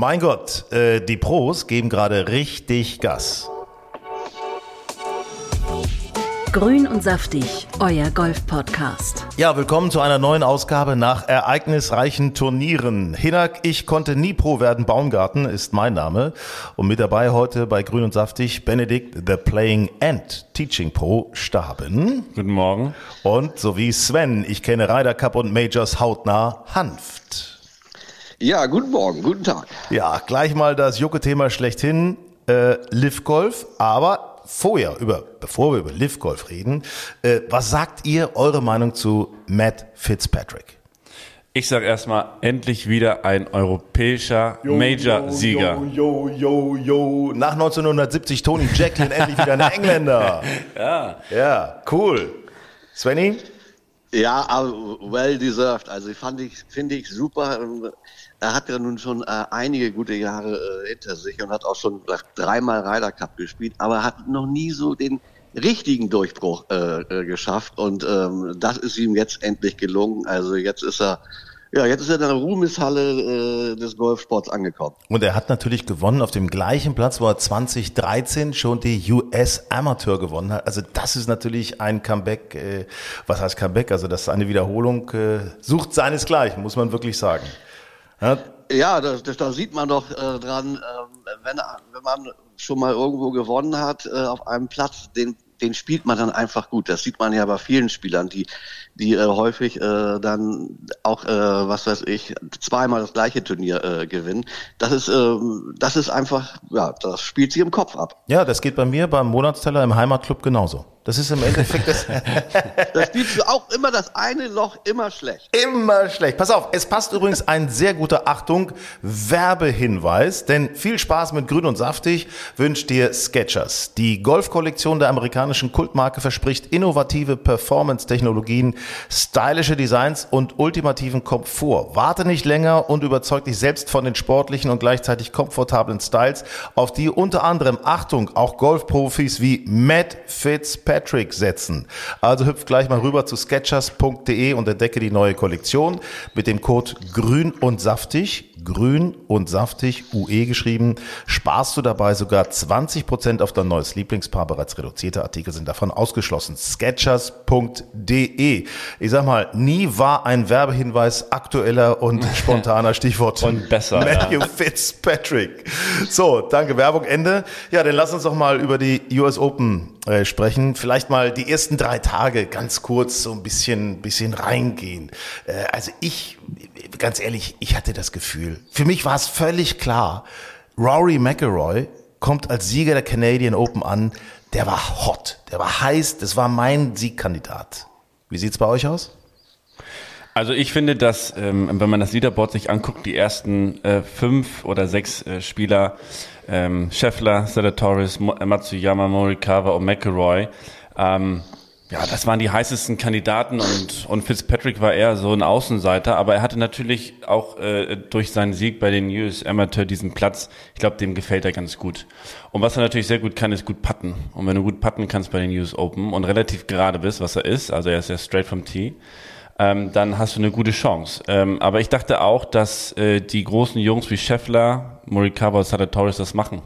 Mein Gott, äh, die Pros geben gerade richtig Gas. Grün und saftig, euer Golf-Podcast. Ja, willkommen zu einer neuen Ausgabe nach ereignisreichen Turnieren. Hinak, ich konnte nie Pro werden. Baumgarten ist mein Name. Und mit dabei heute bei Grün und saftig Benedikt, The Playing and Teaching Pro Staben. Guten Morgen. Und sowie Sven, ich kenne Ryder Cup und Majors hautnah Hanft. Ja, guten Morgen, guten Tag. Ja, gleich mal das Jucke-Thema schlechthin, äh, Liv Golf, aber vorher, über, bevor wir über Liv Golf reden, äh, was sagt ihr, eure Meinung zu Matt Fitzpatrick? Ich sage erstmal, endlich wieder ein europäischer Major-Sieger. Jo, jo, jo, jo. Nach 1970 Tony Jacklin endlich wieder ein Engländer. Ja. Ja, cool. Svenny? Ja, aber well deserved. Also fand ich, finde ich super. Er hat ja nun schon äh, einige gute Jahre äh, hinter sich und hat auch schon dreimal Ryder Cup gespielt, aber er hat noch nie so den richtigen Durchbruch äh, äh, geschafft und ähm, das ist ihm jetzt endlich gelungen. Also jetzt ist er ja, jetzt ist er in der Ruhmeshalle äh, des Golfsports angekommen. Und er hat natürlich gewonnen auf dem gleichen Platz, wo er 2013 schon die US Amateur gewonnen hat. Also das ist natürlich ein Comeback. Äh, was heißt Comeback? Also das ist eine Wiederholung. Äh, sucht seinesgleichen, muss man wirklich sagen. Ja, ja da, da sieht man doch äh, dran, äh, wenn, wenn man schon mal irgendwo gewonnen hat äh, auf einem Platz, den, den spielt man dann einfach gut. Das sieht man ja bei vielen Spielern, die die äh, häufig äh, dann auch, äh, was weiß ich, zweimal das gleiche Turnier äh, gewinnen. Das ist, äh, das ist einfach, ja, das spielt sich im Kopf ab. Ja, das geht bei mir beim Monatsteller im Heimatclub genauso. Das ist im Endeffekt das. da spielst du auch immer das eine Loch immer schlecht. Immer schlecht. Pass auf, es passt übrigens ein sehr guter Achtung Werbehinweis, denn viel Spaß mit Grün und Saftig wünscht dir Sketchers. Die Golfkollektion der amerikanischen Kultmarke verspricht innovative Performance-Technologien, stylische Designs und ultimativen Komfort. Warte nicht länger und überzeug dich selbst von den sportlichen und gleichzeitig komfortablen Styles, auf die unter anderem Achtung auch Golfprofis wie Matt Fitzpatrick Patrick setzen. Also hüpf gleich mal rüber zu sketchers.de und entdecke die neue Kollektion mit dem Code grün und saftig grün und saftig, UE geschrieben, sparst du dabei sogar 20% auf dein neues Lieblingspaar. Bereits reduzierte Artikel sind davon ausgeschlossen. Sketchers.de. Ich sag mal, nie war ein Werbehinweis aktueller und spontaner Stichwort. und besser. Matthew ja. Fitzpatrick. So, danke. Werbung Ende. Ja, dann lass uns doch mal über die US Open äh, sprechen. Vielleicht mal die ersten drei Tage ganz kurz so ein bisschen, bisschen reingehen. Äh, also ich, ganz ehrlich, ich hatte das Gefühl, für mich war es völlig klar, Rory McIlroy kommt als Sieger der Canadian Open an. Der war hot, der war heiß, das war mein Siegkandidat. Wie sieht's bei euch aus? Also ich finde, dass ähm, wenn man das Leaderboard sich anguckt, die ersten äh, fünf oder sechs äh, Spieler, ähm, Scheffler, Torres, Matsuyama, Morikawa und McElroy, ähm, ja, das waren die heißesten Kandidaten und, und Fitzpatrick war eher so ein Außenseiter, aber er hatte natürlich auch äh, durch seinen Sieg bei den US Amateur diesen Platz, ich glaube, dem gefällt er ganz gut. Und was er natürlich sehr gut kann, ist gut putten. Und wenn du gut putten kannst bei den US Open und relativ gerade bist, was er ist, also er ist ja straight from Tee, ähm, dann hast du eine gute Chance. Ähm, aber ich dachte auch, dass äh, die großen Jungs wie Scheffler, Morikawa und Sada Torres das machen.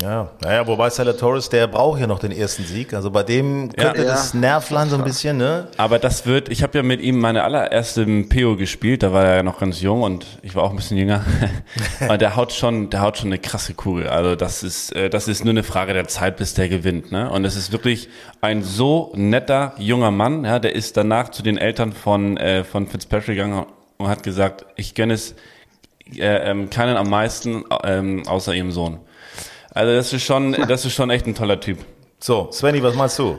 Ja, naja, wobei Torres, der braucht ja noch den ersten Sieg. Also bei dem könnte ja, das Nervlein so ein bisschen, ne? Aber das wird, ich habe ja mit ihm meine allererste PO gespielt, da war er ja noch ganz jung und ich war auch ein bisschen jünger. und der haut schon, der haut schon eine krasse Kugel. Also das ist, äh, das ist nur eine Frage der Zeit, bis der gewinnt, ne? Und es ist wirklich ein so netter junger Mann, ja, der ist danach zu den Eltern von, äh, von Fitzpatrick gegangen und hat gesagt, ich gönne es äh, ähm, keinen am meisten, ähm, außer ihrem Sohn. Also das ist schon, das ist schon echt ein toller Typ. So, Svenny, was meinst du?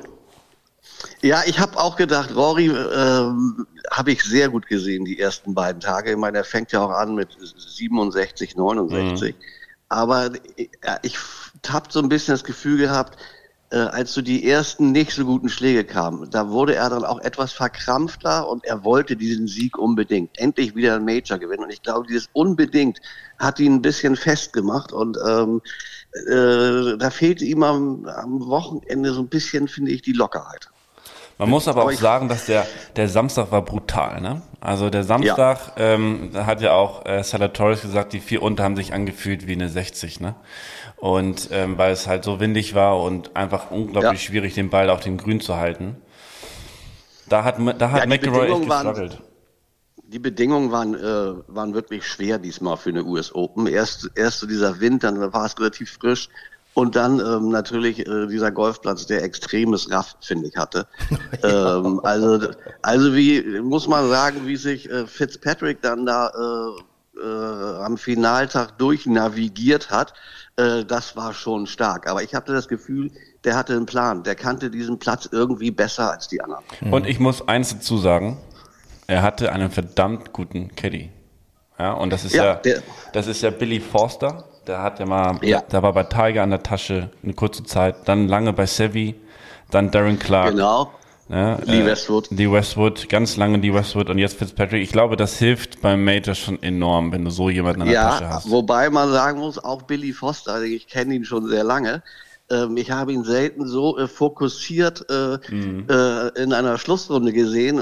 Ja, ich habe auch gedacht, Rory ähm, habe ich sehr gut gesehen die ersten beiden Tage. Ich meine, er fängt ja auch an mit 67, 69. Mhm. Aber ich, ich habe so ein bisschen das Gefühl gehabt, äh, als so die ersten nicht so guten Schläge kamen, da wurde er dann auch etwas verkrampfter und er wollte diesen Sieg unbedingt. Endlich wieder ein Major gewinnen. Und ich glaube, dieses unbedingt hat ihn ein bisschen festgemacht und ähm, äh, da fehlt ihm am, am Wochenende so ein bisschen, finde ich, die Lockerheit. Man muss aber, auch sagen, dass der, der Samstag war brutal. Ne? Also der Samstag, ja. ähm, da hat ja auch äh, Salatoris gesagt, die vier unter haben sich angefühlt wie eine 60, ne? Und ähm, weil es halt so windig war und einfach unglaublich ja. schwierig, den Ball auf dem Grün zu halten. Da hat, da hat ja, McElroy echt gestruggelt. Die Bedingungen waren, äh, waren wirklich schwer diesmal für eine US Open. Erst, erst so dieser Wind, dann war es relativ frisch. Und dann ähm, natürlich äh, dieser Golfplatz, der extremes Raff, finde ich, hatte. ähm, also, also wie muss man sagen, wie sich äh, Fitzpatrick dann da äh, äh, am Finaltag durchnavigiert hat, äh, das war schon stark. Aber ich hatte das Gefühl, der hatte einen Plan. Der kannte diesen Platz irgendwie besser als die anderen. Und ich muss eins dazu sagen, er hatte einen verdammt guten Caddy. Ja, und das ist ja, ja der, das ist ja Billy Forster. Der hat ja mal, ja. der war bei Tiger an der Tasche eine kurze Zeit, dann lange bei Sevi, dann Darren Clark. Genau. Ja, Lee äh, Westwood. Lee Westwood, ganz lange Lee Westwood und jetzt Fitzpatrick. Ich glaube, das hilft beim Major schon enorm, wenn du so jemanden an der ja, Tasche hast. Wobei man sagen muss, auch Billy Foster, ich kenne ihn schon sehr lange, ähm, ich habe ihn selten so äh, fokussiert äh, mhm. äh, in einer Schlussrunde gesehen.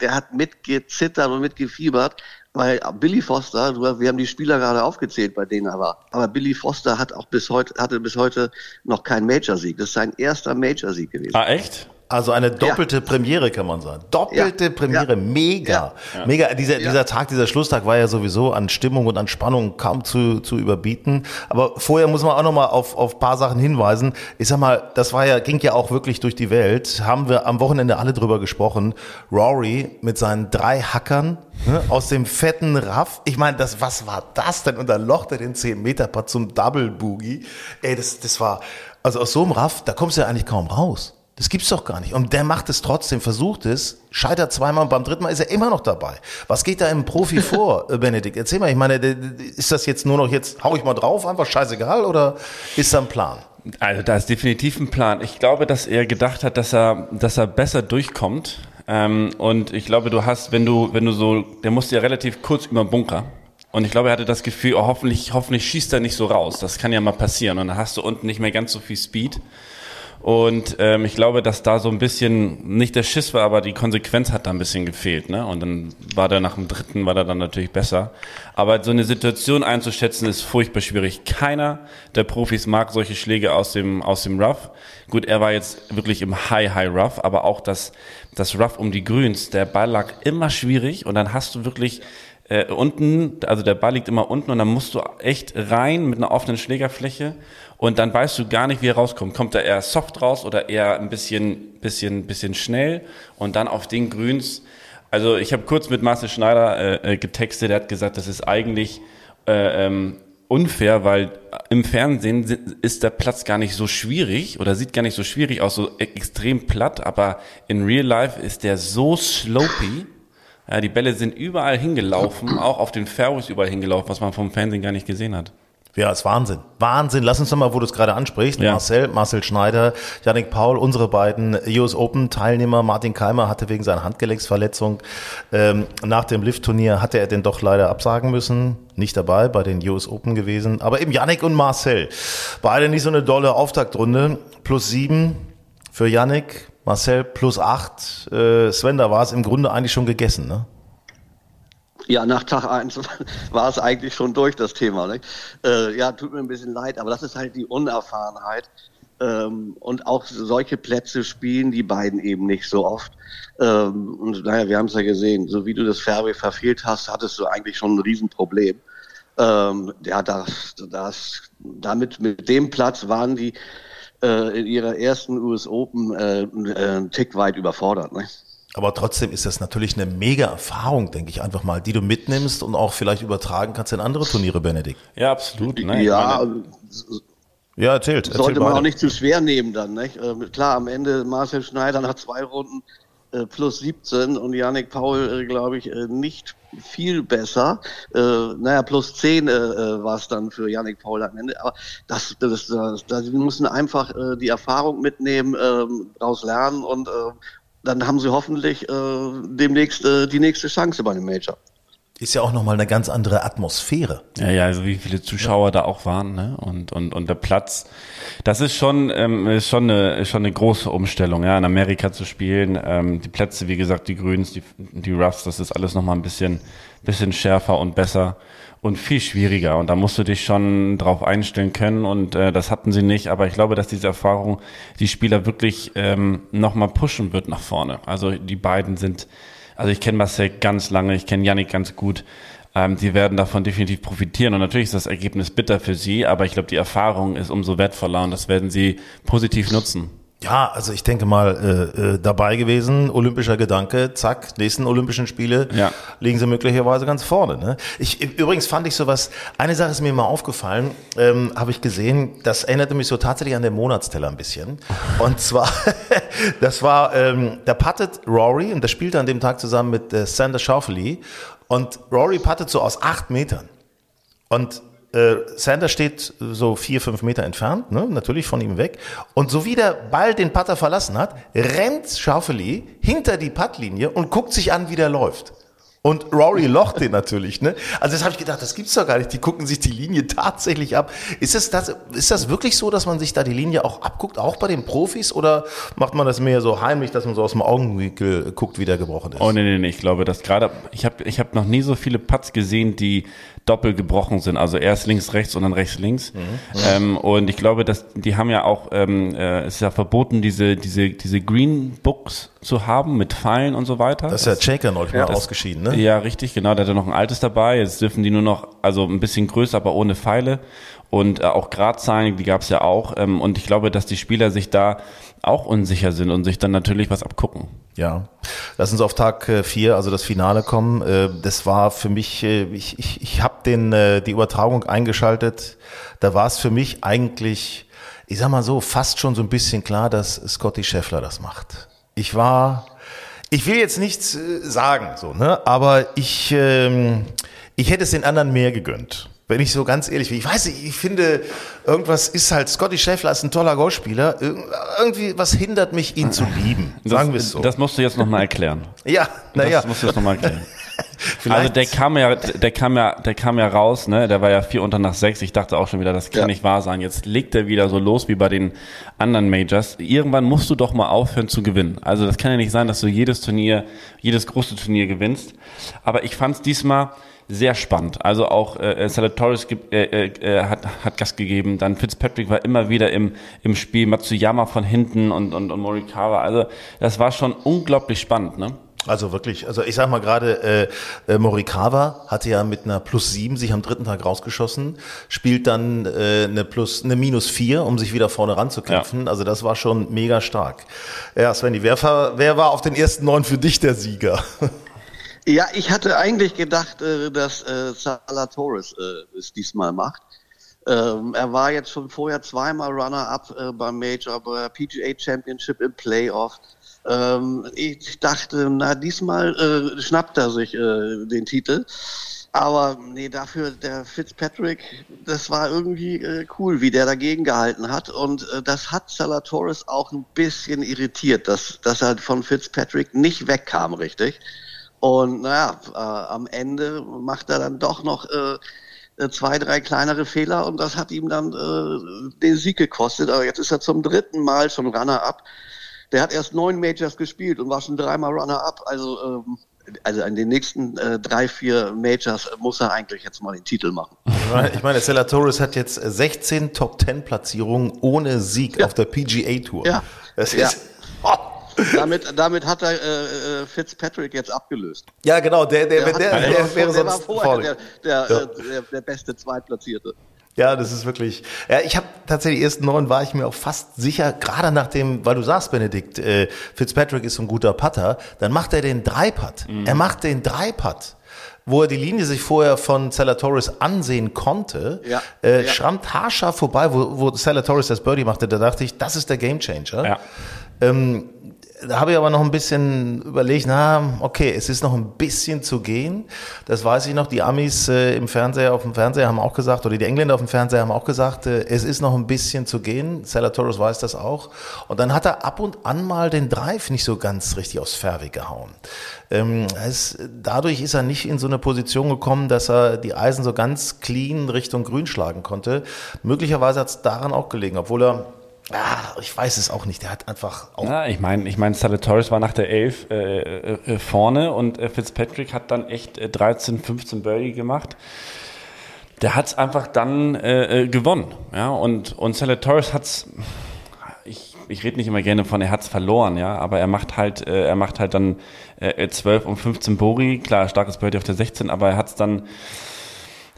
Der hat mitgezittert und mitgefiebert, weil Billy Foster, wir haben die Spieler gerade aufgezählt, bei denen er war, aber Billy Foster hat auch bis heute, hatte bis heute noch keinen Major-Sieg. Das ist sein erster Major-Sieg gewesen. Ah, echt? Also eine doppelte ja. Premiere kann man sagen. Doppelte ja. Premiere, ja. mega. Mega. Dieser, dieser Tag, dieser Schlusstag war ja sowieso an Stimmung und an Spannung kaum zu, zu überbieten. Aber vorher muss man auch nochmal auf, auf paar Sachen hinweisen. Ich sag mal, das war ja, ging ja auch wirklich durch die Welt. Haben wir am Wochenende alle drüber gesprochen. Rory mit seinen drei Hackern ne, aus dem fetten Raff. Ich meine, das, was war das denn? Und dann locht er den 10 Meter Putt zum Double Boogie. Ey, das, das war, also aus so einem Raff, da kommst du ja eigentlich kaum raus. Das gibt's doch gar nicht. Und der macht es trotzdem, versucht es, scheitert zweimal und beim dritten Mal ist er immer noch dabei. Was geht da im Profi vor, äh, Benedikt? Erzähl mal, ich meine, ist das jetzt nur noch jetzt, hau ich mal drauf, einfach scheißegal oder ist da ein Plan? Also da ist definitiv ein Plan. Ich glaube, dass er gedacht hat, dass er, dass er besser durchkommt. Ähm, und ich glaube, du hast, wenn du, wenn du so, der musste ja relativ kurz über den Bunker. Und ich glaube, er hatte das Gefühl, oh, hoffentlich, hoffentlich schießt er nicht so raus. Das kann ja mal passieren. Und dann hast du unten nicht mehr ganz so viel Speed. Und ähm, ich glaube, dass da so ein bisschen nicht der Schiss war, aber die Konsequenz hat da ein bisschen gefehlt. Ne? Und dann war der nach dem dritten, war der dann natürlich besser. Aber so eine Situation einzuschätzen, ist furchtbar schwierig. Keiner der Profis mag solche Schläge aus dem, aus dem Rough. Gut, er war jetzt wirklich im High, High Rough, aber auch das, das Rough um die Grüns, der Ball lag immer schwierig und dann hast du wirklich äh, unten, also der Ball liegt immer unten und dann musst du echt rein mit einer offenen Schlägerfläche und dann weißt du gar nicht, wie er rauskommt. Kommt er eher soft raus oder eher ein bisschen, bisschen, bisschen schnell und dann auf den Grüns. Also ich habe kurz mit Marcel Schneider äh, äh, getextet, der hat gesagt, das ist eigentlich äh, ähm, unfair, weil im Fernsehen ist der Platz gar nicht so schwierig oder sieht gar nicht so schwierig aus, so e-, extrem platt, aber in Real Life ist der so slopey ja, die Bälle sind überall hingelaufen, auch auf den Fairways überall hingelaufen, was man vom Fernsehen gar nicht gesehen hat. Ja, ist Wahnsinn. Wahnsinn. Lass uns doch mal, wo du es gerade ansprichst. Ja. Marcel, Marcel Schneider, Janik Paul, unsere beiden US Open Teilnehmer. Martin Keimer hatte wegen seiner Handgelenksverletzung ähm, nach dem Lift-Turnier hatte er den doch leider absagen müssen. Nicht dabei bei den US Open gewesen. Aber eben Janik und Marcel. Beide nicht so eine dolle Auftaktrunde. Plus sieben für Janik, Marcel plus acht. Äh, Sven, da war es im Grunde eigentlich schon gegessen, ne? Ja, nach Tag eins war es eigentlich schon durch, das Thema. Ne? Äh, ja, tut mir ein bisschen leid, aber das ist halt die Unerfahrenheit. Ähm, und auch solche Plätze spielen die beiden eben nicht so oft. Ähm, und naja, wir haben es ja gesehen, so wie du das Fairway verfehlt hast, hattest du eigentlich schon ein Riesenproblem. Ähm, ja, das, das, damit, mit dem Platz waren die äh, in ihrer ersten US Open äh, äh, einen Tick weit überfordert. Ne? Aber trotzdem ist das natürlich eine mega Erfahrung, denke ich einfach mal, die du mitnimmst und auch vielleicht übertragen kannst in andere Turniere, Benedikt. Ja, absolut. Nein, ja, ja, erzählt. Sollte man beide. auch nicht zu schwer nehmen dann. Nicht? Äh, klar, am Ende Marcel Schneider nach zwei Runden plus 17 und Yannick Paul, äh, glaube ich, äh, nicht viel besser. Äh, naja, plus 10 äh, äh, war es dann für Yannick Paul am Ende. Aber das, das, das, das, wir müssen einfach äh, die Erfahrung mitnehmen, äh, daraus lernen und äh, dann haben sie hoffentlich äh, demnächst äh, die nächste Chance bei einem Major. Ist ja auch nochmal eine ganz andere Atmosphäre. Ja, ja, also wie viele Zuschauer ja. da auch waren, ne? Und, und, und der Platz. Das ist schon, ähm, ist schon eine, ist schon eine große Umstellung, ja, in Amerika zu spielen. Ähm, die Plätze, wie gesagt, die Grüns, die, die Roughs, das ist alles nochmal ein bisschen, bisschen schärfer und besser und viel schwieriger. Und da musst du dich schon drauf einstellen können. Und äh, das hatten sie nicht. Aber ich glaube, dass diese Erfahrung die Spieler wirklich ähm, nochmal pushen wird nach vorne. Also die beiden sind also ich kenne Marcel ganz lange, ich kenne Yannick ganz gut. Ähm, die werden davon definitiv profitieren. Und natürlich ist das Ergebnis bitter für sie, aber ich glaube, die Erfahrung ist umso wertvoller und das werden sie positiv nutzen. Ja, also ich denke mal, äh, äh, dabei gewesen, olympischer Gedanke, zack, nächsten Olympischen Spiele ja. liegen sie möglicherweise ganz vorne. Ne? Ich, übrigens fand ich sowas, eine Sache ist mir mal aufgefallen, ähm, habe ich gesehen, das erinnerte mich so tatsächlich an den Monatsteller ein bisschen. Und zwar, das war, ähm, da puttet Rory, und der spielte an dem Tag zusammen mit äh, Sander Schauffele, und Rory puttet so aus acht Metern. Und äh, Sander steht so vier, fünf Meter entfernt, ne, natürlich von ihm weg. Und so wie der Ball den Putter verlassen hat, rennt Schaufeli hinter die Puttlinie und guckt sich an, wie der läuft. Und Rory locht den natürlich, ne? Also das habe ich gedacht, das gibt's doch gar nicht. Die gucken sich die Linie tatsächlich ab. Ist das, das, ist das wirklich so, dass man sich da die Linie auch abguckt, auch bei den Profis? Oder macht man das mehr so heimlich, dass man so aus dem Augenwinkel guckt, wie der gebrochen ist? Oh nee, nee, nee. Ich glaube, dass gerade, ich habe ich hab noch nie so viele Putts gesehen, die doppelt gebrochen sind. Also erst links, rechts und dann rechts, links. Mhm. Ähm, und ich glaube, dass die haben ja auch, ähm, äh, es ist ja verboten, diese, diese, diese Green Books zu haben mit Pfeilen und so weiter. Das ist ja Shaker neulich ja, mal ausgeschieden, ne? Ja, richtig, genau. Da hat er noch ein altes dabei. Jetzt dürfen die nur noch, also ein bisschen größer, aber ohne Pfeile. Und äh, auch Gradzahlen, die gab es ja auch. Ähm, und ich glaube, dass die Spieler sich da auch unsicher sind und sich dann natürlich was abgucken. Ja, lass uns auf Tag äh, vier, also das Finale kommen. Äh, das war für mich, äh, ich, ich, ich habe den die Übertragung eingeschaltet. Da war es für mich eigentlich, ich sag mal so, fast schon so ein bisschen klar, dass Scotty Scheffler das macht. Ich war, ich will jetzt nichts sagen, so, ne, aber ich, ähm, ich hätte es den anderen mehr gegönnt wenn ich so ganz ehrlich bin. Ich weiß nicht, ich finde, irgendwas ist halt, Scotty Scheffler ist ein toller Golfspieler. Irgendwie, was hindert mich, ihn zu lieben? Sagen wir es so. Das musst du jetzt nochmal erklären. Ja, naja. Das musst du jetzt nochmal erklären. Also der kam ja, der kam ja, der kam ja raus, ne? Der war ja vier unter nach sechs. Ich dachte auch schon wieder, das kann ja. nicht wahr sein. Jetzt legt er wieder so los wie bei den anderen Majors. Irgendwann musst du doch mal aufhören zu gewinnen. Also das kann ja nicht sein, dass du jedes Turnier, jedes große Turnier gewinnst. Aber ich fand es diesmal sehr spannend. Also auch äh, Salatoris gibt, äh, äh, äh, hat, hat Gas gegeben. Dann Fitzpatrick war immer wieder im, im Spiel. Matsuyama von hinten und, und, und Morikawa. Also das war schon unglaublich spannend. Ne? Also wirklich, also ich sag mal gerade, äh, äh, Morikawa hatte ja mit einer plus sieben sich am dritten Tag rausgeschossen, spielt dann äh, eine plus eine minus vier, um sich wieder vorne ranzukämpfen. Ja. Also das war schon mega stark. Ja, Svenny, wer, wer war auf den ersten neun für dich der Sieger? Ja, ich hatte eigentlich gedacht, äh, dass äh, Salah Torres äh, es diesmal macht. Ähm, er war jetzt schon vorher zweimal Runner-up äh, beim Major, bei PGA Championship im Playoff. Ähm, ich dachte, na, diesmal äh, schnappt er sich äh, den Titel. Aber nee, dafür der Fitzpatrick, das war irgendwie äh, cool, wie der dagegen gehalten hat. Und äh, das hat Salatoris auch ein bisschen irritiert, dass, dass er von Fitzpatrick nicht wegkam, richtig. Und naja, äh, am Ende macht er dann doch noch äh, zwei, drei kleinere Fehler und das hat ihm dann äh, den Sieg gekostet. Aber jetzt ist er zum dritten Mal schon Runner-up. Der hat erst neun Majors gespielt und war schon dreimal Runner-up. Also ähm, also in den nächsten äh, drei, vier Majors muss er eigentlich jetzt mal den Titel machen. Ich meine, Stella Torres hat jetzt 16 Top-10-Platzierungen ohne Sieg ja. auf der PGA Tour. Ja. Das ist, ja. Oh damit, damit hat er äh, äh, Fitzpatrick jetzt abgelöst. Ja, genau, der, der, der, der, der, wäre der sonst war vorher der, der, ja. der, der beste Zweitplatzierte. Ja, das ist wirklich. Ja, ich habe tatsächlich die ersten neun war ich mir auch fast sicher, gerade nach dem, weil du sagst, Benedikt, äh, Fitzpatrick ist so ein guter Putter, dann macht er den Dreipad. Mhm. Er macht den Dreipad wo er die Linie sich vorher von Salatoris ansehen konnte, ja, äh, ja. schrammt haarscharf vorbei, wo, wo Salatoris das Birdie machte. Da dachte ich, das ist der Gamechanger. Ja. Ähm, da habe ich aber noch ein bisschen überlegt, na, okay, es ist noch ein bisschen zu gehen. Das weiß ich noch. Die Amis äh, im Fernseher, auf dem Fernseher haben auch gesagt, oder die Engländer auf dem Fernseher haben auch gesagt, äh, es ist noch ein bisschen zu gehen. Salatoris weiß das auch. Und dann hat er ab und an mal den Drive nicht so ganz richtig aus Fairweg gehauen. Ähm, es, dadurch ist er nicht in so eine Position gekommen, dass er die Eisen so ganz clean Richtung Grün schlagen konnte. Möglicherweise hat es daran auch gelegen, obwohl er Ah, ich weiß es auch nicht. Der hat einfach auch. Ja, ich meine, ich meine, Salatoris war nach der 11 äh, äh, vorne und äh, Fitzpatrick hat dann echt 13, 15 Birdie gemacht. Der hat es einfach dann äh, äh, gewonnen. Ja, und, und Salatoris hat es. Ich, ich rede nicht immer gerne von, er hat es verloren, ja, aber er macht halt, äh, er macht halt dann äh, 12 und 15 Bori, klar, starkes Birdie auf der 16, aber er hat es dann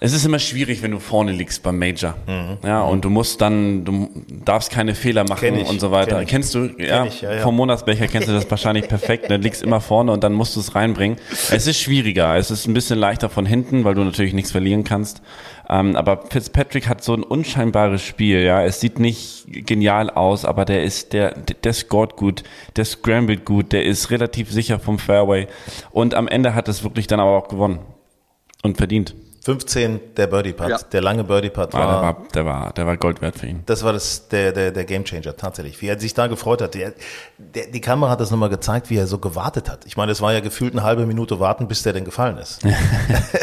es ist immer schwierig, wenn du vorne liegst beim Major. Mhm. Ja, und du musst dann, du darfst keine Fehler machen und so weiter. Kenn kennst du, ja, ich, ja, ja, vom Monatsbecher kennst du das wahrscheinlich perfekt. Du liegst immer vorne und dann musst du es reinbringen. Es ist schwieriger. Es ist ein bisschen leichter von hinten, weil du natürlich nichts verlieren kannst. Ähm, aber Fitzpatrick hat so ein unscheinbares Spiel, ja. Es sieht nicht genial aus, aber der ist, der, der scored gut, der scrambled gut, der ist relativ sicher vom Fairway. Und am Ende hat es wirklich dann aber auch gewonnen. Und verdient. 15 der Birdie Putt, ja. der lange Birdie Putt war, ja, der war, der war, der war Gold wert für ihn. Das war das, der, der, der Game Changer tatsächlich. Wie er sich da gefreut hat. Der, der, die Kamera hat das nochmal gezeigt, wie er so gewartet hat. Ich meine, es war ja gefühlt eine halbe Minute warten, bis der denn gefallen ist.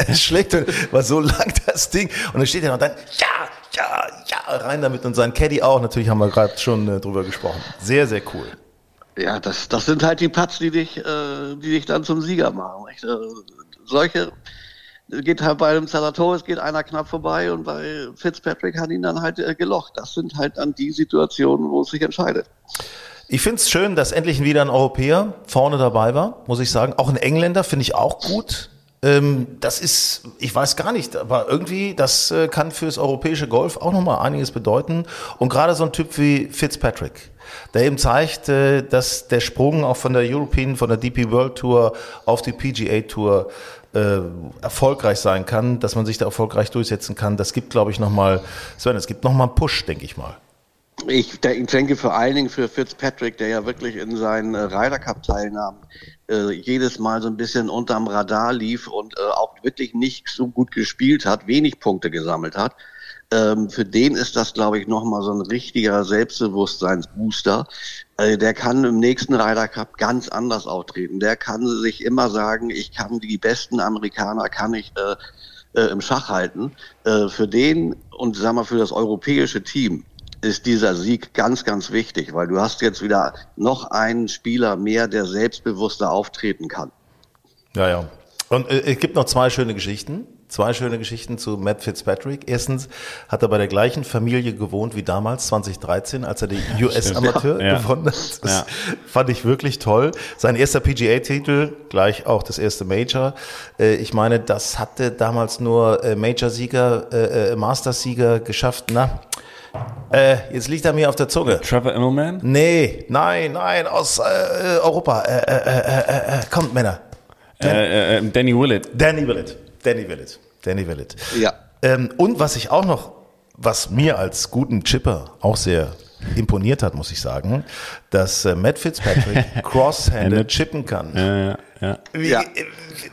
es schlägt war so lang das Ding und dann steht er und dann, ja, ja, ja, rein damit und sein Caddy auch. Natürlich haben wir gerade schon äh, drüber gesprochen. Sehr, sehr cool. Ja, das, das sind halt die Putts, die dich, äh, die dich dann zum Sieger machen. Echt? Äh, solche geht halt bei dem Salatoris geht einer knapp vorbei und bei Fitzpatrick hat ihn dann halt äh, gelocht. Das sind halt dann die Situationen, wo es sich entscheidet. Ich finde es schön, dass endlich wieder ein Europäer vorne dabei war, muss ich sagen. Auch ein Engländer finde ich auch gut. Ähm, das ist, ich weiß gar nicht, aber irgendwie, das äh, kann fürs europäische Golf auch nochmal einiges bedeuten. Und gerade so ein Typ wie Fitzpatrick, der eben zeigt, äh, dass der Sprung auch von der European, von der DP World Tour auf die PGA Tour äh, erfolgreich sein kann, dass man sich da erfolgreich durchsetzen kann. Das gibt, glaube ich, nochmal, Sven, es gibt nochmal einen Push, denke ich mal. Ich denke vor allen Dingen für Fitzpatrick, der ja wirklich in seinen äh, Ryder Cup teilnahm, äh, jedes Mal so ein bisschen unterm Radar lief und äh, auch wirklich nicht so gut gespielt hat, wenig Punkte gesammelt hat. Ähm, für den ist das, glaube ich, nochmal so ein richtiger Selbstbewusstseinsbooster. Also der kann im nächsten Ryder Cup ganz anders auftreten. Der kann sich immer sagen, ich kann die besten Amerikaner, kann ich äh, äh, im Schach halten. Äh, für den und sagen wir für das europäische Team ist dieser Sieg ganz, ganz wichtig, weil du hast jetzt wieder noch einen Spieler mehr, der selbstbewusster auftreten kann. Ja, ja. Und äh, es gibt noch zwei schöne Geschichten. Zwei schöne Geschichten zu Matt Fitzpatrick. Erstens hat er bei der gleichen Familie gewohnt wie damals, 2013, als er den US-Amateur ja, gewonnen hat. Das ja. fand ich wirklich toll. Sein erster PGA-Titel, gleich auch das erste Major. Äh, ich meine, das hatte damals nur äh, Major-Sieger, äh, Masters-Sieger geschafft. Na, äh, jetzt liegt er mir auf der Zunge. Trevor Immelman? Nee, nein, nein, aus äh, Europa. Äh, äh, kommt, Männer. Danny Willett. Danny Willett. Danny Willett. Danny Willett. Ja. Ähm, und was ich auch noch, was mir als guten Chipper auch sehr imponiert hat, muss ich sagen, dass äh, Matt Fitzpatrick cross-handed chippen kann. Ja, ja, ja. Wie, ja.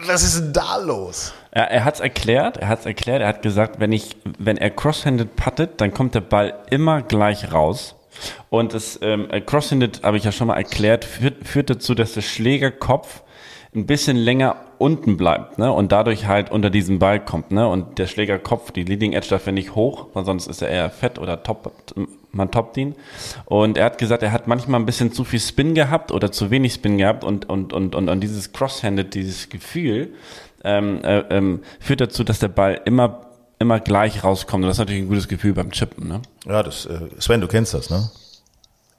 Was ist denn da los? Er, er hat es erklärt, er hat es erklärt, er hat gesagt, wenn ich, wenn er cross-handed puttet, dann kommt der Ball immer gleich raus. Und das ähm, Cross-handed, habe ich ja schon mal erklärt, führt, führt dazu, dass der Schlägerkopf ein bisschen länger unten bleibt, ne? Und dadurch halt unter diesen Ball kommt, ne? Und der Schlägerkopf, die Leading Edge dafür nicht hoch, weil sonst ist er eher fett oder top, man toppt ihn. Und er hat gesagt, er hat manchmal ein bisschen zu viel Spin gehabt oder zu wenig Spin gehabt und, und, und, und, und dieses Cross-Handed, dieses Gefühl, ähm, äh, ähm, führt dazu, dass der Ball immer immer gleich rauskommt. Und das ist natürlich ein gutes Gefühl beim Chippen, ne? Ja, das, äh, Sven, du kennst das, ne?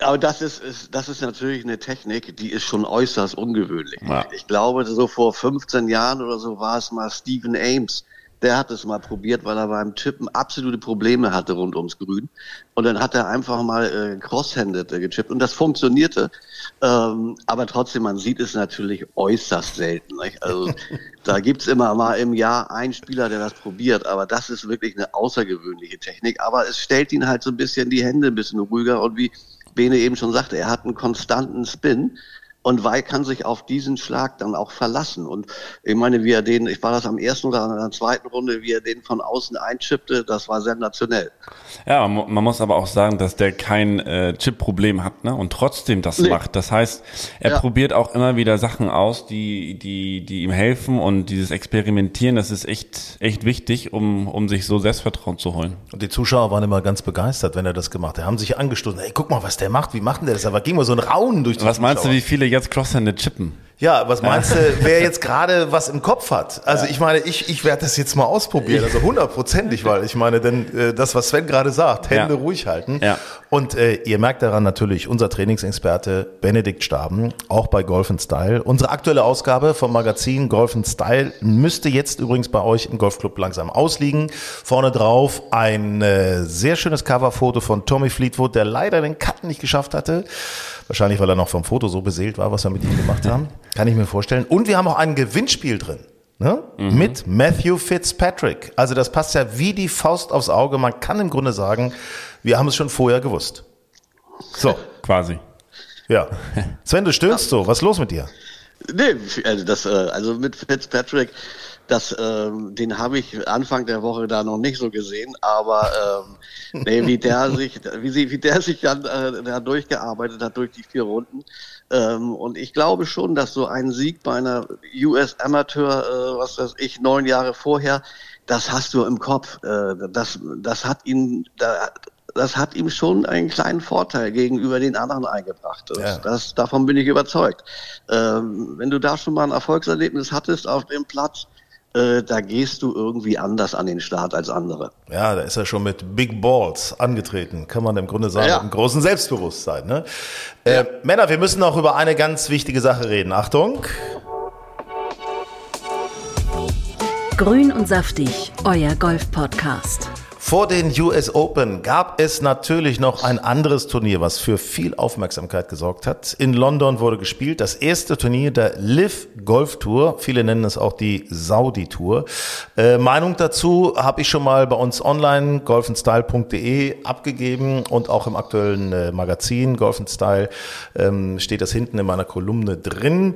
Aber das ist, ist, das ist natürlich eine Technik, die ist schon äußerst ungewöhnlich. Ja. Ich glaube, so vor 15 Jahren oder so war es mal Stephen Ames. Der hat es mal probiert, weil er beim Chippen absolute Probleme hatte rund ums Grün. Und dann hat er einfach mal äh, cross-handed äh, gechippt und das funktionierte. Ähm, aber trotzdem, man sieht es natürlich äußerst selten. Nicht? Also da gibt's immer mal im Jahr einen Spieler, der das probiert. Aber das ist wirklich eine außergewöhnliche Technik. Aber es stellt ihn halt so ein bisschen die Hände ein bisschen ruhiger und wie Bene eben schon sagte, er hat einen konstanten Spin. Und Weil kann sich auf diesen Schlag dann auch verlassen. Und ich meine, wie er den, ich war das am ersten oder an der zweiten Runde, wie er den von außen einchippte, das war sensationell. Ja, man muss aber auch sagen, dass der kein äh, Chip-Problem hat ne? und trotzdem das nee. macht. Das heißt, er ja. probiert auch immer wieder Sachen aus, die, die, die ihm helfen und dieses Experimentieren, das ist echt, echt wichtig, um, um sich so Selbstvertrauen zu holen. Und die Zuschauer waren immer ganz begeistert, wenn er das gemacht hat. Die haben sich angestoßen, ey, guck mal, was der macht, wie macht denn der das? Aber ging mal so ein Raunen durch die Was meinst du, wie viele jetzt Crosshänder chippen? Ja, was meinst du, wer jetzt gerade was im Kopf hat? Also ich meine, ich, ich werde das jetzt mal ausprobieren, also hundertprozentig, weil ich meine, denn äh, das, was Sven gerade sagt, Hände ja. ruhig halten. Ja. Und äh, ihr merkt daran natürlich, unser Trainingsexperte Benedikt Staben, auch bei Golf Style. Unsere aktuelle Ausgabe vom Magazin Golf Style müsste jetzt übrigens bei euch im Golfclub langsam ausliegen. Vorne drauf ein äh, sehr schönes Coverfoto von Tommy Fleetwood, der leider den Cut nicht geschafft hatte. Wahrscheinlich, weil er noch vom Foto so beseelt war, was wir mit ihm gemacht haben. Kann ich mir vorstellen. Und wir haben auch ein Gewinnspiel drin. Ne? Mhm. Mit Matthew Fitzpatrick. Also das passt ja wie die Faust aufs Auge. Man kann im Grunde sagen, wir haben es schon vorher gewusst. So. Quasi. Ja. Sven, du stöhnst so. Was ist los mit dir? Nee, also, das, äh, also mit Fitzpatrick, das, ähm, den habe ich Anfang der Woche da noch nicht so gesehen, aber ähm, nee, wie der sich, wie, sie, wie der sich dann äh, da durchgearbeitet hat durch die vier Runden. Ähm, und ich glaube schon, dass so ein Sieg bei einer US Amateur, äh, was weiß ich, neun Jahre vorher, das hast du im Kopf. Äh, das, das hat ihn, da, das hat ihm schon einen kleinen Vorteil gegenüber den anderen eingebracht. Ja. Das, davon bin ich überzeugt. Ähm, wenn du da schon mal ein Erfolgserlebnis hattest auf dem Platz, äh, da gehst du irgendwie anders an den Start als andere. Ja, da ist er schon mit Big Balls angetreten, kann man im Grunde sagen, ja. mit einem großen Selbstbewusstsein. Ne? Äh, ja. Männer, wir müssen noch über eine ganz wichtige Sache reden. Achtung. Grün und saftig, euer Golf-Podcast. Vor den US Open gab es natürlich noch ein anderes Turnier, was für viel Aufmerksamkeit gesorgt hat. In London wurde gespielt das erste Turnier der Live Golf Tour. Viele nennen es auch die Saudi Tour. Äh, Meinung dazu habe ich schon mal bei uns online golfenstyle.de abgegeben und auch im aktuellen äh, Magazin Golf Style ähm, steht das hinten in meiner Kolumne drin.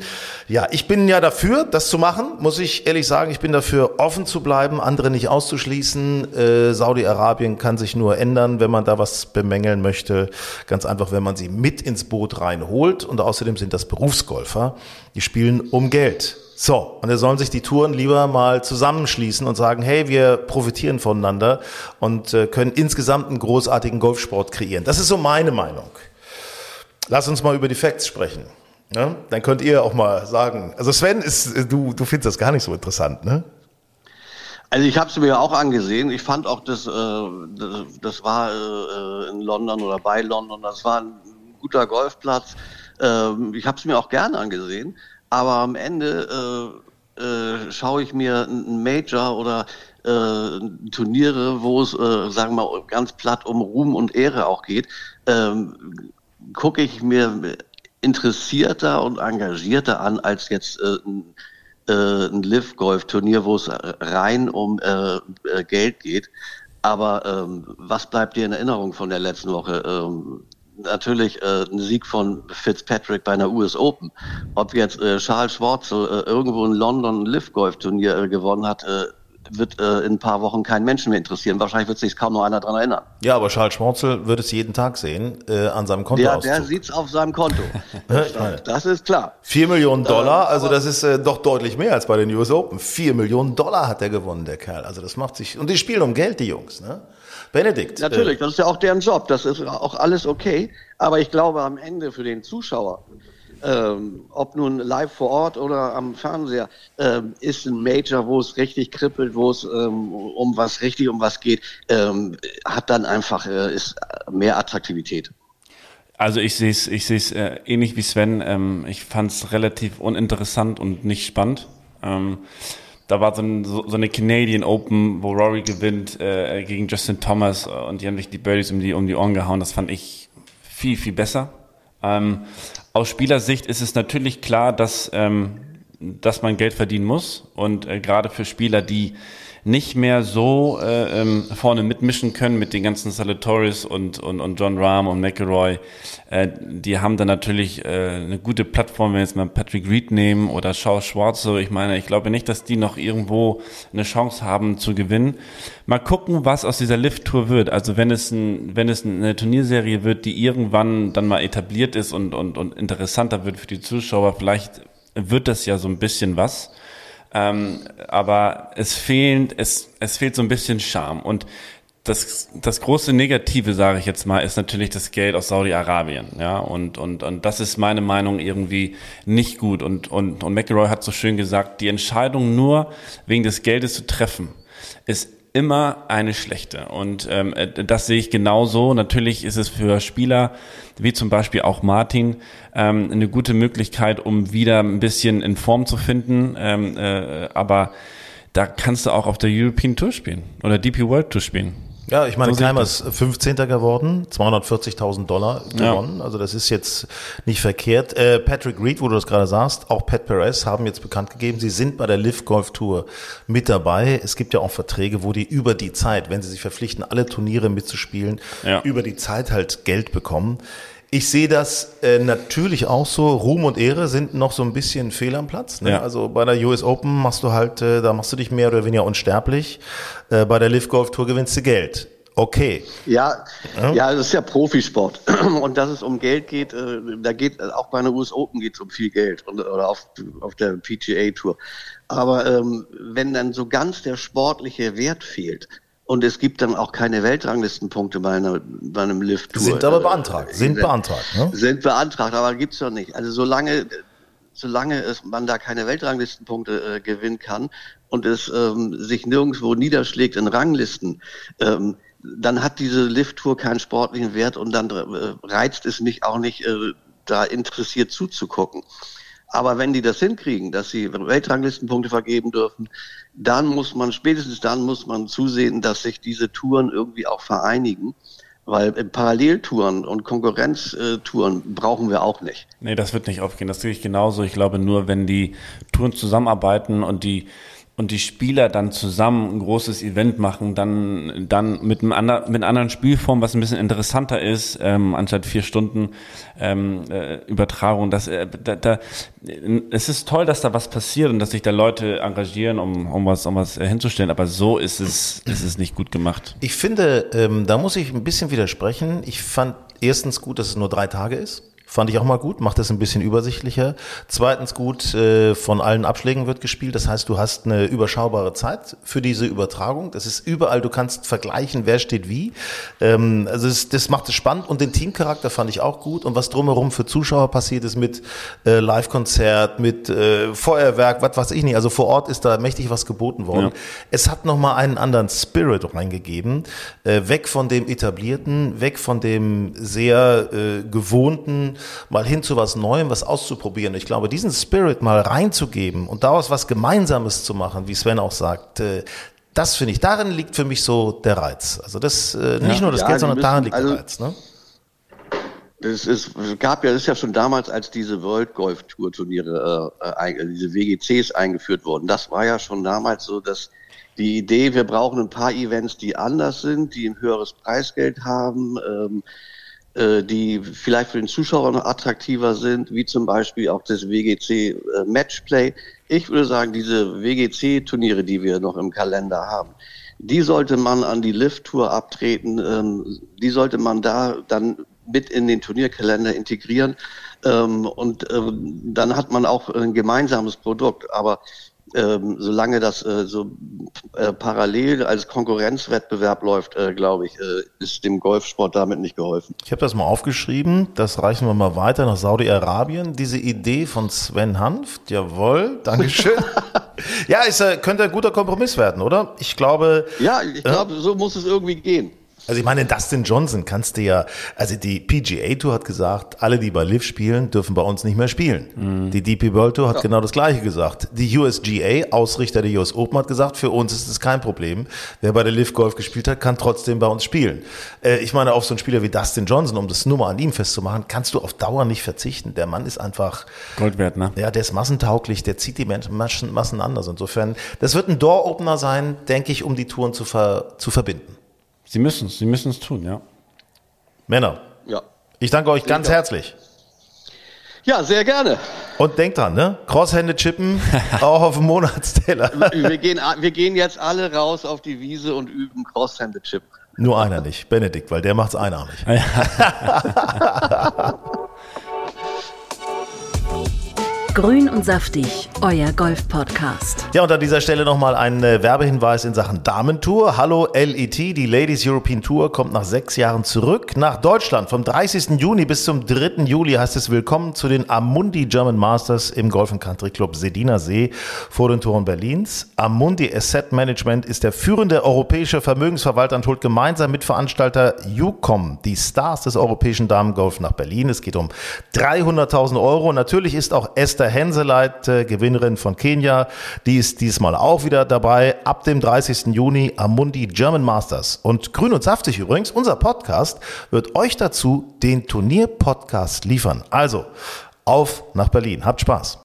Ja, ich bin ja dafür, das zu machen, muss ich ehrlich sagen. Ich bin dafür, offen zu bleiben, andere nicht auszuschließen. Äh, Saudi-Arabien kann sich nur ändern, wenn man da was bemängeln möchte. Ganz einfach, wenn man sie mit ins Boot reinholt. Und außerdem sind das Berufsgolfer, die spielen um Geld. So, und da sollen sich die Touren lieber mal zusammenschließen und sagen, hey, wir profitieren voneinander und äh, können insgesamt einen großartigen Golfsport kreieren. Das ist so meine Meinung. Lass uns mal über die Facts sprechen. Ne? Dann könnt ihr auch mal sagen. Also Sven, ist, du, du findest das gar nicht so interessant, ne? Also ich habe es mir auch angesehen. Ich fand auch, das, äh, das, das war äh, in London oder bei London, das war ein guter Golfplatz. Äh, ich habe es mir auch gerne angesehen. Aber am Ende äh, äh, schaue ich mir ein Major oder äh, Turniere, wo es, äh, sagen wir mal, ganz platt um Ruhm und Ehre auch geht, ähm, gucke ich mir interessierter und engagierter an als jetzt äh, äh, ein Live-Golf-Turnier, wo es rein um äh, äh, Geld geht. Aber ähm, was bleibt dir in Erinnerung von der letzten Woche? Ähm, natürlich äh, ein Sieg von Fitzpatrick bei einer US Open. Ob jetzt äh, Charles Schwarzel äh, irgendwo in London ein Live-Golf-Turnier äh, gewonnen hat, äh, wird äh, in ein paar Wochen keinen Menschen mehr interessieren. Wahrscheinlich wird sich kaum noch einer daran erinnern. Ja, aber Charles Schwarzel wird es jeden Tag sehen äh, an seinem Konto. Ja, der sieht es auf seinem Konto. das, ist klar. Vier Millionen Dollar, also das ist äh, doch deutlich mehr als bei den US Open. Vier Millionen Dollar hat er gewonnen, der Kerl. Also das macht sich. Und die spielen um Geld, die Jungs, ne? Benedikt. Natürlich, äh, das ist ja auch deren Job. Das ist auch alles okay. Aber ich glaube, am Ende für den Zuschauer ähm, ob nun live vor Ort oder am Fernseher, ähm, ist ein Major, wo es richtig kribbelt, wo es ähm, um was richtig um was geht, ähm, hat dann einfach äh, ist mehr Attraktivität. Also ich sehe es ich äh, ähnlich wie Sven. Ähm, ich fand es relativ uninteressant und nicht spannend. Ähm, da war so, ein, so, so, eine Canadian Open, wo Rory gewinnt äh, gegen Justin Thomas und die haben sich die Birdies um die, um die Ohren gehauen. Das fand ich viel, viel besser. Ähm, aus Spielersicht ist es natürlich klar, dass, ähm, dass man Geld verdienen muss. Und äh, gerade für Spieler, die nicht mehr so äh, ähm, vorne mitmischen können mit den ganzen Salatoris und, und, und John Rahm und McElroy. Äh, die haben dann natürlich äh, eine gute Plattform, wenn wir jetzt mal Patrick Reed nehmen oder Schau Schwarze. Ich meine, ich glaube nicht, dass die noch irgendwo eine Chance haben zu gewinnen. Mal gucken, was aus dieser Lift-Tour wird. Also wenn es, ein, wenn es eine Turnierserie wird, die irgendwann dann mal etabliert ist und, und, und interessanter wird für die Zuschauer, vielleicht wird das ja so ein bisschen was. Ähm, aber es fehlt, es, es fehlt so ein bisschen Charme. Und das, das große Negative, sage ich jetzt mal, ist natürlich das Geld aus Saudi-Arabien. Ja, und, und, und das ist meine Meinung irgendwie nicht gut. Und, und, und McElroy hat so schön gesagt, die Entscheidung nur wegen des Geldes zu treffen, ist immer eine schlechte. Und ähm, äh, das sehe ich genauso. Natürlich ist es für Spieler wie zum Beispiel auch Martin ähm, eine gute Möglichkeit, um wieder ein bisschen in Form zu finden. Ähm, äh, aber da kannst du auch auf der European Tour spielen oder DP World Tour spielen. Ja, ich meine, so Keimer ist 15. geworden, 240.000 Dollar gewonnen. Ja. Also das ist jetzt nicht verkehrt. Äh, Patrick Reed, wo du das gerade sagst, auch Pat Perez haben jetzt bekannt gegeben, sie sind bei der Live Golf Tour mit dabei. Es gibt ja auch Verträge, wo die über die Zeit, wenn sie sich verpflichten, alle Turniere mitzuspielen, ja. über die Zeit halt Geld bekommen. Ich sehe das äh, natürlich auch so. Ruhm und Ehre sind noch so ein bisschen fehl am Platz. Ne? Ja. Also bei der US Open machst du halt, äh, da machst du dich mehr oder weniger unsterblich. Äh, bei der Live Golf Tour gewinnst du Geld. Okay. Ja, ja, ja, das ist ja Profisport. Und dass es um Geld geht, äh, da geht auch bei einer US Open geht es um viel Geld und, oder auf, auf der PGA Tour. Aber ähm, wenn dann so ganz der sportliche Wert fehlt, und es gibt dann auch keine Weltranglistenpunkte bei, einer, bei einem Lift-Tour. Sind aber beantragt. Sind beantragt. Ne? Sind beantragt, aber gibt's doch nicht. Also solange, solange es, man da keine Weltranglistenpunkte äh, gewinnen kann und es ähm, sich nirgendwo niederschlägt in Ranglisten, ähm, dann hat diese Lift-Tour keinen sportlichen Wert und dann äh, reizt es mich auch nicht, äh, da interessiert zuzugucken. Aber wenn die das hinkriegen, dass sie Weltranglistenpunkte vergeben dürfen, dann muss man, spätestens dann muss man zusehen, dass sich diese Touren irgendwie auch vereinigen. Weil Paralleltouren und Konkurrenztouren brauchen wir auch nicht. Nee, das wird nicht aufgehen. Das sehe ich genauso. Ich glaube nur, wenn die Touren zusammenarbeiten und die und die Spieler dann zusammen ein großes Event machen, dann, dann mit, einem anderen, mit einer anderen Spielform, was ein bisschen interessanter ist, ähm, anstatt vier Stunden ähm, äh, Übertragung. Das, äh, da, da, es ist toll, dass da was passiert und dass sich da Leute engagieren, um, um was, um was hinzustellen, aber so ist es, ist es nicht gut gemacht. Ich finde, ähm, da muss ich ein bisschen widersprechen. Ich fand erstens gut, dass es nur drei Tage ist. Fand ich auch mal gut, macht das ein bisschen übersichtlicher. Zweitens gut, äh, von allen Abschlägen wird gespielt. Das heißt, du hast eine überschaubare Zeit für diese Übertragung. Das ist überall, du kannst vergleichen, wer steht wie. Ähm, also das, das macht es spannend und den Teamcharakter fand ich auch gut. Und was drumherum für Zuschauer passiert ist mit äh, Live-Konzert, mit äh, Feuerwerk, was weiß ich nicht. Also vor Ort ist da mächtig was geboten worden. Ja. Es hat nochmal einen anderen Spirit reingegeben. Äh, weg von dem etablierten, weg von dem sehr äh, mal hin zu was Neuem, was auszuprobieren. Ich glaube, diesen Spirit mal reinzugeben und daraus was Gemeinsames zu machen, wie Sven auch sagt, äh, das finde ich, darin liegt für mich so der Reiz. Also das, äh, nicht ja, nur das ja, Geld, sondern müssen, darin liegt also, der Reiz. Ne? Es, ist, es gab ja, das ist ja schon damals, als diese World Golf Tour Turniere, äh, äh, diese WGCs eingeführt wurden. Das war ja schon damals so, dass die Idee, wir brauchen ein paar Events, die anders sind, die ein höheres Preisgeld haben, ähm, äh, die vielleicht für den Zuschauer noch attraktiver sind, wie zum Beispiel auch das WGC äh, Matchplay. Ich würde sagen, diese WGC-Turniere, die wir noch im Kalender haben, die sollte man an die Lift-Tour abtreten, ähm, die sollte man da dann mit in den Turnierkalender integrieren ähm, und ähm, dann hat man auch ein gemeinsames Produkt. Aber ähm, solange das äh, so äh, parallel als Konkurrenzwettbewerb läuft, äh, glaube ich, äh, ist dem Golfsport damit nicht geholfen. Ich habe das mal aufgeschrieben, das reichen wir mal weiter nach Saudi-Arabien. Diese Idee von Sven Hanft, jawohl, Dankeschön. ja, ist, äh, könnte ein guter Kompromiss werden, oder? Ich glaube. Ja, ich glaube, so muss es irgendwie gehen. Also ich meine, Dustin Johnson kannst du ja, also die PGA Tour hat gesagt, alle, die bei Liv spielen, dürfen bei uns nicht mehr spielen. Mhm. Die DP World Tour hat ja. genau das Gleiche gesagt. Die USGA, Ausrichter der US Open, hat gesagt, für uns ist es kein Problem. Wer bei der Liv Golf gespielt hat, kann trotzdem bei uns spielen. Äh, ich meine, auf so einen Spieler wie Dustin Johnson, um das Nummer an ihm festzumachen, kannst du auf Dauer nicht verzichten. Der Mann ist einfach Gold wert, ne? Ja, der ist massentauglich, der zieht die Menschen Massen, anders. Insofern, das wird ein Door-Opener sein, denke ich, um die Touren zu, ver, zu verbinden. Sie müssen es, Sie müssen es tun, ja. Männer. Ja. Ich danke euch ganz herzlich. Ja, sehr gerne. Und denkt dran, ne? Crosshände chippen, auch auf dem Monatsteller. wir, gehen, wir gehen jetzt alle raus auf die Wiese und üben Crosshände chippen. Nur einer nicht, Benedikt, weil der macht's einarmig. Grün und saftig, euer Golf-Podcast. Ja, und an dieser Stelle nochmal ein äh, Werbehinweis in Sachen Damentour. Hallo LET, die Ladies European Tour kommt nach sechs Jahren zurück nach Deutschland. Vom 30. Juni bis zum 3. Juli heißt es Willkommen zu den Amundi German Masters im Golf Country Club Sediner See vor den Toren Berlins. Amundi Asset Management ist der führende europäische Vermögensverwalter und holt gemeinsam mit Veranstalter UCOM die Stars des europäischen Damengolf nach Berlin. Es geht um 300.000 Euro. Natürlich ist auch Esther Esther Henseleit, äh, Gewinnerin von Kenia, die ist diesmal auch wieder dabei. Ab dem 30. Juni Amundi German Masters. Und Grün und Saftig übrigens, unser Podcast, wird euch dazu den Turnier-Podcast liefern. Also, auf nach Berlin. Habt Spaß.